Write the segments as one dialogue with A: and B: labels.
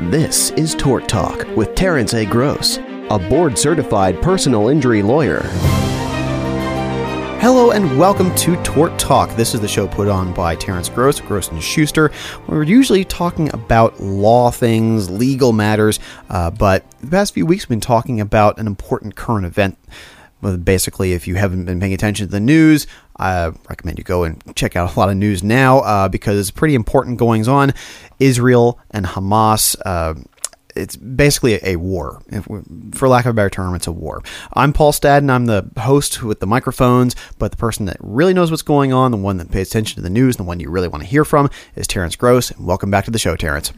A: This is Tort Talk with Terence A. Gross, a board certified personal injury lawyer.
B: Hello and welcome to Tort Talk. This is the show put on by Terence Gross, Gross and Schuster. We're usually talking about law things, legal matters, uh, but the past few weeks we've been talking about an important current event. Basically, if you haven't been paying attention to the news, I recommend you go and check out a lot of news now uh, because it's pretty important goings on. Israel and Hamas. Uh, it's basically a, war. For lack of a better term, it's a war. I'm Paul Stadden. I'm the host with the microphones, but the person that really knows what's going on, the one that pays attention to the news, the one you really want to hear from, is Terence Gross. Welcome back to the show, Terence.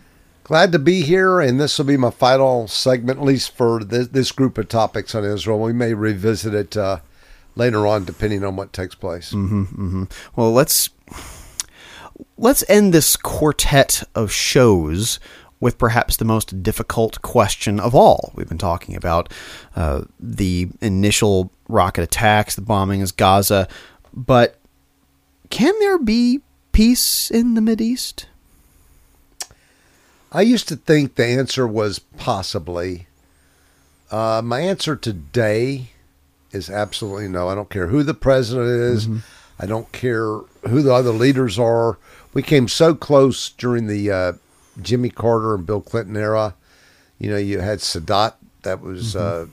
C: Glad to be here, and this will be my final segment, at least for this, this group of topics on Israel. We may revisit it uh, later on, depending on what takes place.
B: Mm-hmm, mm-hmm. Well, let's let's end this quartet of shows with perhaps the most difficult question of all. We've been talking about uh, the initial rocket attacks, the bombings, Gaza, but can there be peace in the East?
C: I used to think the answer was possibly. Uh, my answer today is absolutely no. I don't care who the president is. Mm-hmm. I don't care who the other leaders are. We came so close during the uh, Jimmy Carter and Bill Clinton era. You know, you had Sadat that was mm-hmm.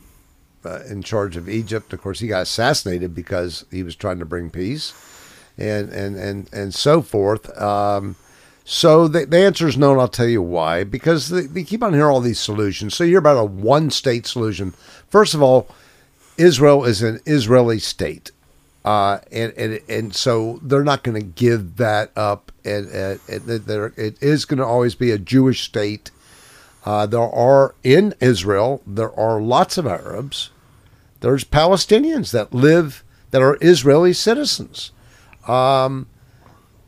C: uh, uh, in charge of Egypt. Of course, he got assassinated because he was trying to bring peace, and and and and so forth. Um, so the, the answer is no, and I'll tell you why. Because they, they keep on hearing all these solutions. So you're about a one-state solution. First of all, Israel is an Israeli state. Uh, and, and and so they're not going to give that up. And, and, and it is going to always be a Jewish state. Uh, there are in Israel there are lots of Arabs. There's Palestinians that live that are Israeli citizens. Um,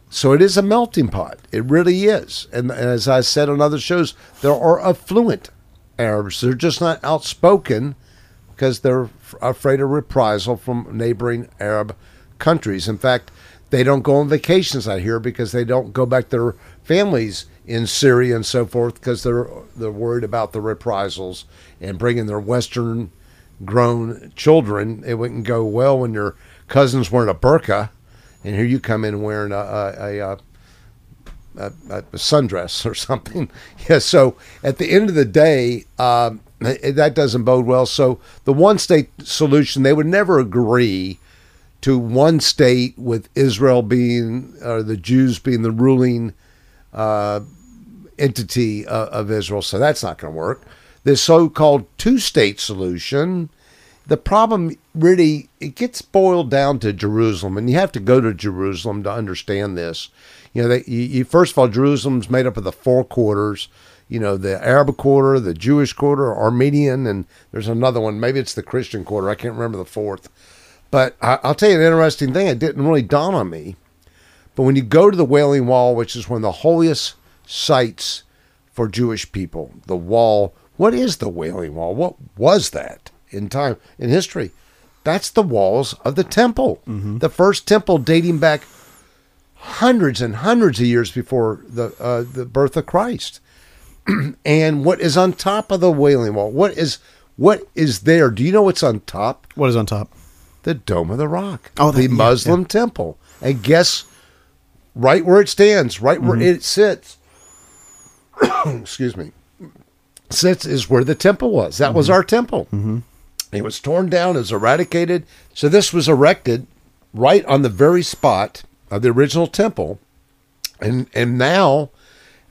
C: so it is a melting pot. It really is. And, and as I said on other shows, there are affluent Arabs. They're just not outspoken because they're afraid of reprisal from neighboring Arab countries. In fact, they don't go on vacations, I hear, because they don't go back to their families in Syria and so forth because they're they're worried about the reprisals and bringing their Western grown children. It wouldn't go well when your cousins wearing a burqa, and here you come in wearing a a, a, a, a sundress or something. Yeah. So at the end of the day, um, that doesn't bode well. So the one state solution, they would never agree to one state with Israel being, or the Jews being the ruling uh, entity of, of Israel. So that's not going to work. This so called two state solution, the problem really it gets boiled down to Jerusalem, and you have to go to Jerusalem to understand this. You know, they, you, you, first of all, Jerusalem's made up of the four quarters you know, the Arab quarter, the Jewish quarter, Armenian, and there's another one. Maybe it's the Christian quarter. I can't remember the fourth. But I, will tell you an interesting thing. It didn't really dawn on me. But when you go to the Wailing Wall, which is one of the holiest sites for Jewish people, the wall, what is the Wailing Wall? What was that in time, in history? That's the walls of the temple. Mm-hmm. The first temple dating back hundreds and hundreds of years before the uh, the birth of Christ. and what is on top of the Wailing Wall? What is what is there? Do you know what's on top?
B: What is on top?
C: The Dome of the Rock.
B: Oh,
C: the Muslim yeah. temple. And guess right where it stands, right where mm-hmm. it sits. excuse me. Sits is where the temple was. That mm-hmm. was our temple. Mm-hmm. It was torn down, it was eradicated. So this was erected right on the very spot of the original temple. And and now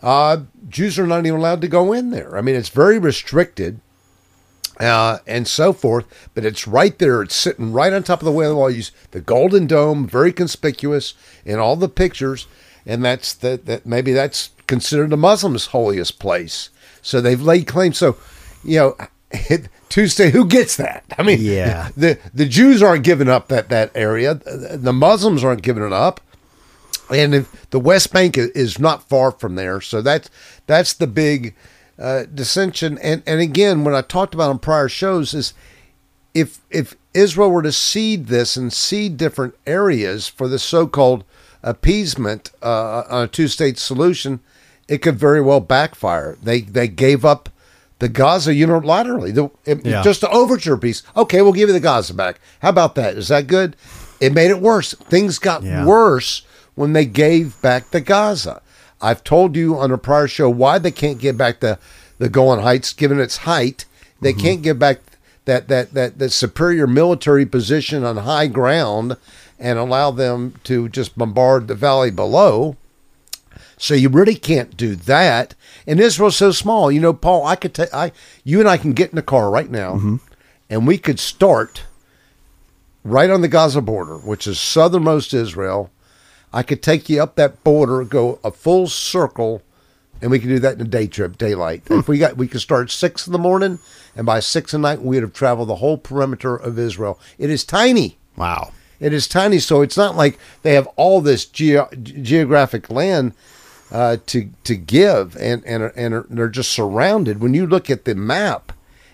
C: uh, Jews are not even allowed to go in there. I mean, it's very restricted uh, and so forth, but it's right there. It's sitting right on top of the wailing wall. Use the Golden Dome, very conspicuous in all the pictures, and that's the, that maybe that's considered the Muslims' holiest place. So they've laid claim. So, you know, Tuesday, who gets that? I mean,
B: yeah,
C: the the Jews aren't giving up that that area. The Muslims aren't giving it up and the West Bank is not far from there, so that's that's the big uh, dissension. And and again, what I talked about on prior shows is if if Israel were to cede this and cede different areas for the so-called appeasement uh, on a two-state solution, it could very well backfire. They they gave up the Gaza unilaterally, the, it-
B: Yeah.
C: just the overture peace. Okay, we'll give you the Gaza back. How about that? Is that good? It made it worse. Things got
B: Yeah.
C: worse when they gave back the Gaza. I've told you on a prior show why they can't give back the the Golan Heights, given its height. They
B: Mm-hmm.
C: can't give back that that that that superior military position on high ground and allow them to just bombard the valley below. So you really can't do that. And Israel's so small. You know, Paul, I could take I you and I can get in the car right now and we could start right on the Gaza border, which is southernmost Israel. I could take you up that border, go a full circle, and we could do that in a day trip, daylight. If we got we could start six in the morning and by six at night we'd have traveled the whole perimeter of Israel. It is tiny.
B: Wow.
C: It is tiny, so it's not like they have all this geo- geographic land uh, to to give, and and and they're just surrounded. When you look at the map,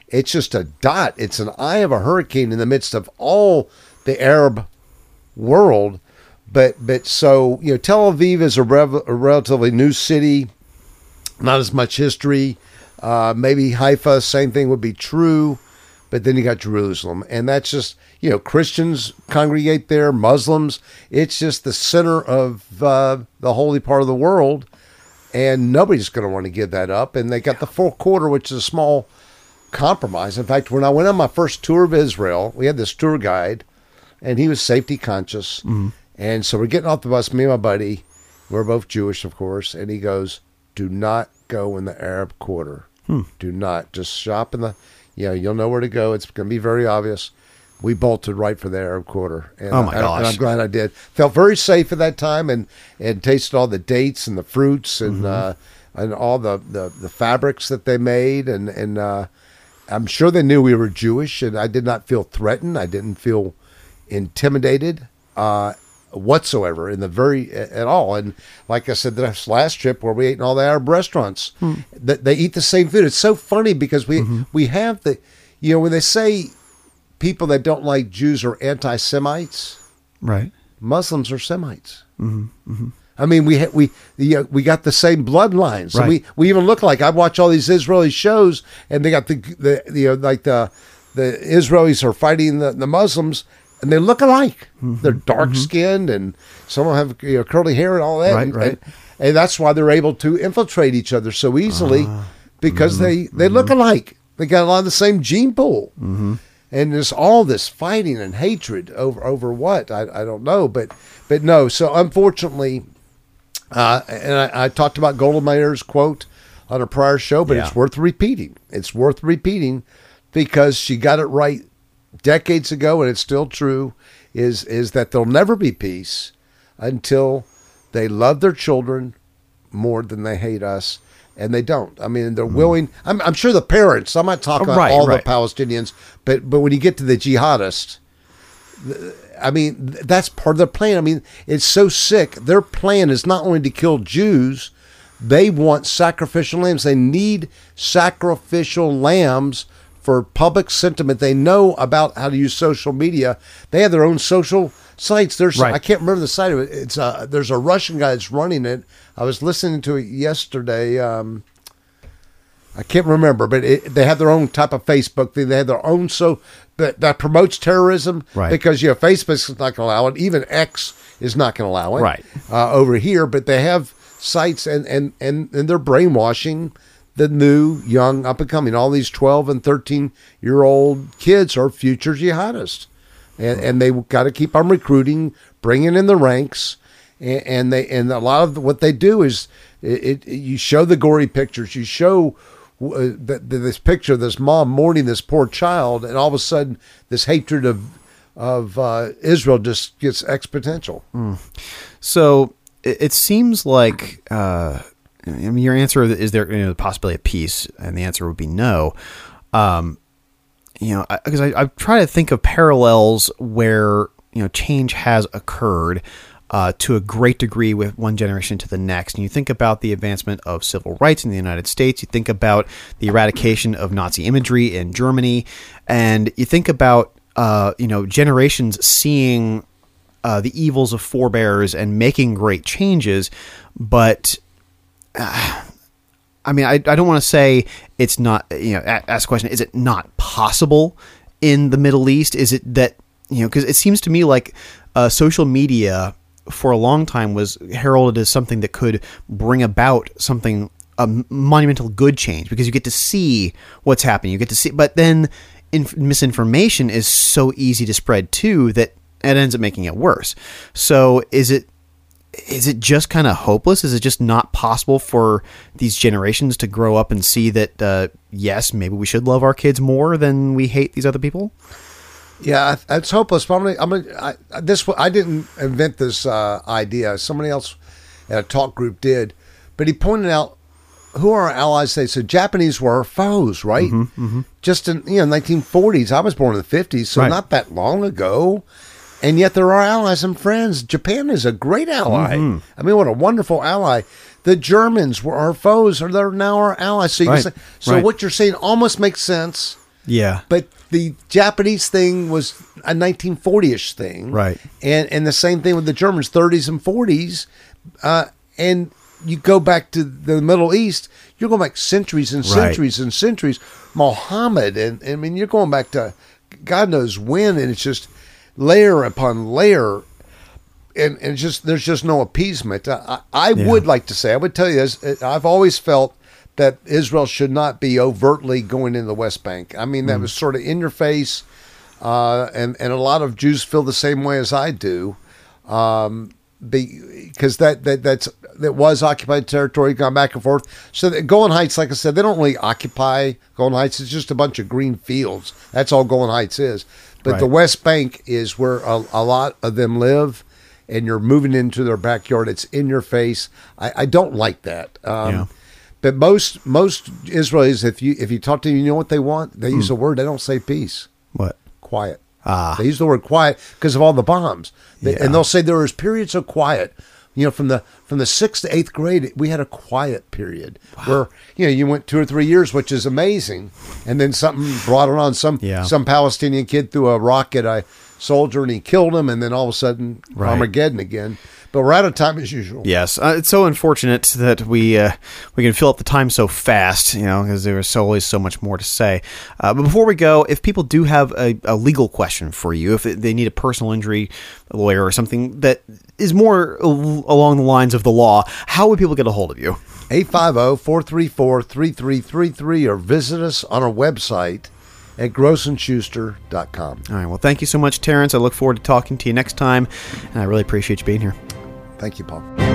C: it's just a dot. It's an eye of a hurricane in the midst of all the Arab world. But but so you know, Tel Aviv is a, rev- a relatively new city, not as much history. Uh, maybe Haifa, same thing would be true. But then you got Jerusalem, and that's just you know Christians congregate there, Muslims. It's just the center of uh, the holy part of the world, and nobody's going to want to give that up. And they got the fourth quarter, which is a small compromise. In fact, when I went on my first tour of Israel, we had this tour guide, and he was safety conscious. And so we're getting off the bus, me and my buddy. We're both Jewish, of course. And he goes, Do not go in the Arab quarter. Do not. Just shop in the, you know, you'll know where to go. It's going to be very obvious. We bolted right for the Arab quarter. And
B: Oh, my
C: I- And
B: gosh.
C: I'm glad I did. Felt very safe at that time and, and tasted all the dates and the fruits and, uh, and all the, the, the fabrics that they made. And, and, uh, I'm sure they knew we were Jewish, and I did not feel threatened. I didn't feel intimidated uh, whatsoever in the very at all. And like I said, this last trip where we ate in all the Arab restaurants, that they eat the same food. It's so funny because we we have the, you know, when they say people that don't like Jews are anti-Semites,
B: Right.
C: Muslims are Semites. Mm-hmm. I mean, we ha- we the, uh, we got the same bloodlines. So
B: Right.
C: we we even look like I watch all these Israeli shows, and they got the the, the you know, like the the Israelis are fighting the, the Muslims, and they look alike.
B: Mm-hmm.
C: They're dark skinned, and some of them have you know, curly hair and all that.
B: Right,
C: and,
B: right.
C: And, and that's why they're able to infiltrate each other so easily
B: Ah.
C: because they they look
B: Mm-hmm.
C: alike. They got a lot of the same gene pool and there's all this fighting and hatred over over what I, I don't know, but but no. So unfortunately, uh, and I, I talked about Golda Meir's quote on a prior show, but
B: Yeah.
C: it's worth repeating. It's worth repeating because she got it right decades ago, and it's still true. Is is that there'll never be peace until they love their children more than they hate us. And they don't. I mean, they're hmm. willing. I'm, I'm sure the parents. I'm not talking about
B: right,
C: all
B: right.
C: the Palestinians, but but when you get to the jihadists, I mean, that's part of their plan. I mean, it's so sick. Their plan is not only to kill Jews, they want sacrificial lambs. They need sacrificial lambs for public sentiment. They know about how to use social media. They have their own social sites. There's
B: Right.
C: I can't remember the site of it. It's uh, there's a Russian guy that's running it. I was listening to it yesterday. Um, I can't remember, but it, they have their own type of Facebook thing. They have their own so that that promotes terrorism
B: Right.
C: because you know Facebook's not going to allow it. Even X is not going to allow it
B: Right.
C: uh, over here. But they have sites and and and and they're brainwashing the new young up and coming. All these twelve and thirteen year old kids are future jihadists, and and they got to keep on recruiting, bringing in the ranks. And, and they and a lot of what they do is it, it you show the gory pictures. You show uh, this picture of this mom mourning this poor child and all of a sudden this hatred of of uh, Israel just gets exponential.
B: So it, it seems like uh, I mean, your answer is there you know, the possibility of peace, and the answer would be no. Um, you know, because I, I, try to think of parallels where you know change has occurred. Uh, to a great degree with one generation to the next. And you think about the advancement of civil rights in the United States, you think about the eradication of Nazi imagery in Germany, and you think about uh, you know generations seeing uh, the evils of forebears and making great changes, but I mean, I, I don't want to say it's not, you know, ask the question, is it not possible in the Middle East? Is it that, you know, because it seems to me like uh, social media for a long time was heralded as something that could bring about something, a monumental good change because you get to see what's happening. You get to see, but then inf- misinformation is so easy to spread too that it ends up making it worse. So is it is it just kind of hopeless? Is it just not possible for these generations to grow up and see that uh, yes, maybe we should love our kids more than we hate these other people?
C: Yeah, it's hopeless. But I'm gonna, I'm gonna, I, this I didn't invent this uh, idea. Somebody else at a talk group did, but he pointed out who are our allies. They So Japanese were our foes, right? Just in you know 1940s. I was born in the 50s, so
B: Right.
C: not that long ago. And yet they're our allies and friends. Japan is a great ally. I mean, what a wonderful ally. The Germans were our foes, or they're now our allies. So, you
B: Right.
C: say, so
B: Right.
C: what you're saying almost makes sense.
B: Yeah,
C: But the Japanese thing was a 1940ish thing,
B: Right.
C: And and the same thing with the Germans, 30s and 40s, uh, and you go back to the Middle East, you're going back centuries and
B: Right.
C: centuries and centuries. Muhammad, and I mean, you're going back to God knows when, and it's just layer upon layer. And, and just there's just no appeasement. I, I
B: Yeah.
C: would like to say I would tell you this. I've always felt that Israel should not be overtly going in the West Bank. I mean, that
B: Mm.
C: was sort of in your face, uh, and and a lot of Jews feel the same way as I do, um, because that that that's that was occupied territory, gone back and forth. So that Golan Heights, like I said, they don't really occupy Golan Heights. It's just a bunch of green fields. That's all Golan Heights is. But the West Bank is where a, a lot of them live. And you're moving into their backyard. It's in your face. I, I don't like that. Um,
B: Yeah.
C: but most most Israelis, if you if you talk to them, you know what they want. They use
B: Hmm.
C: a word. They don't say peace.
B: what?
C: Quiet.
B: Ah.
C: They use the word quiet because of all the bombs. They,
B: Yeah.
C: And they'll say there was periods of quiet. You know, from the from the sixth to eighth grade, we had a quiet period where you know you went two or three years, which is amazing, and then something brought it on. Some
B: Yeah.
C: some Palestinian kid threw a rock at a soldier and he killed him, and then all of a sudden
B: Right.
C: Armageddon again. But we're out of time as usual.
B: Yes, uh, it's so unfortunate that we uh, we can fill up the time so fast, you know, because there is so, always so much more to say. Uh, but before we go, if people do have a, a legal question for you, if they need a personal injury lawyer or something that is more al- along the lines of the law, how would people get a hold of you?
C: 850-434-3333 or visit us on our website at grossandschuster.com.
B: All right. Well, thank you so much, Terence. I look forward to talking to you next time, and I really appreciate you being here.
C: Thank you, Paul.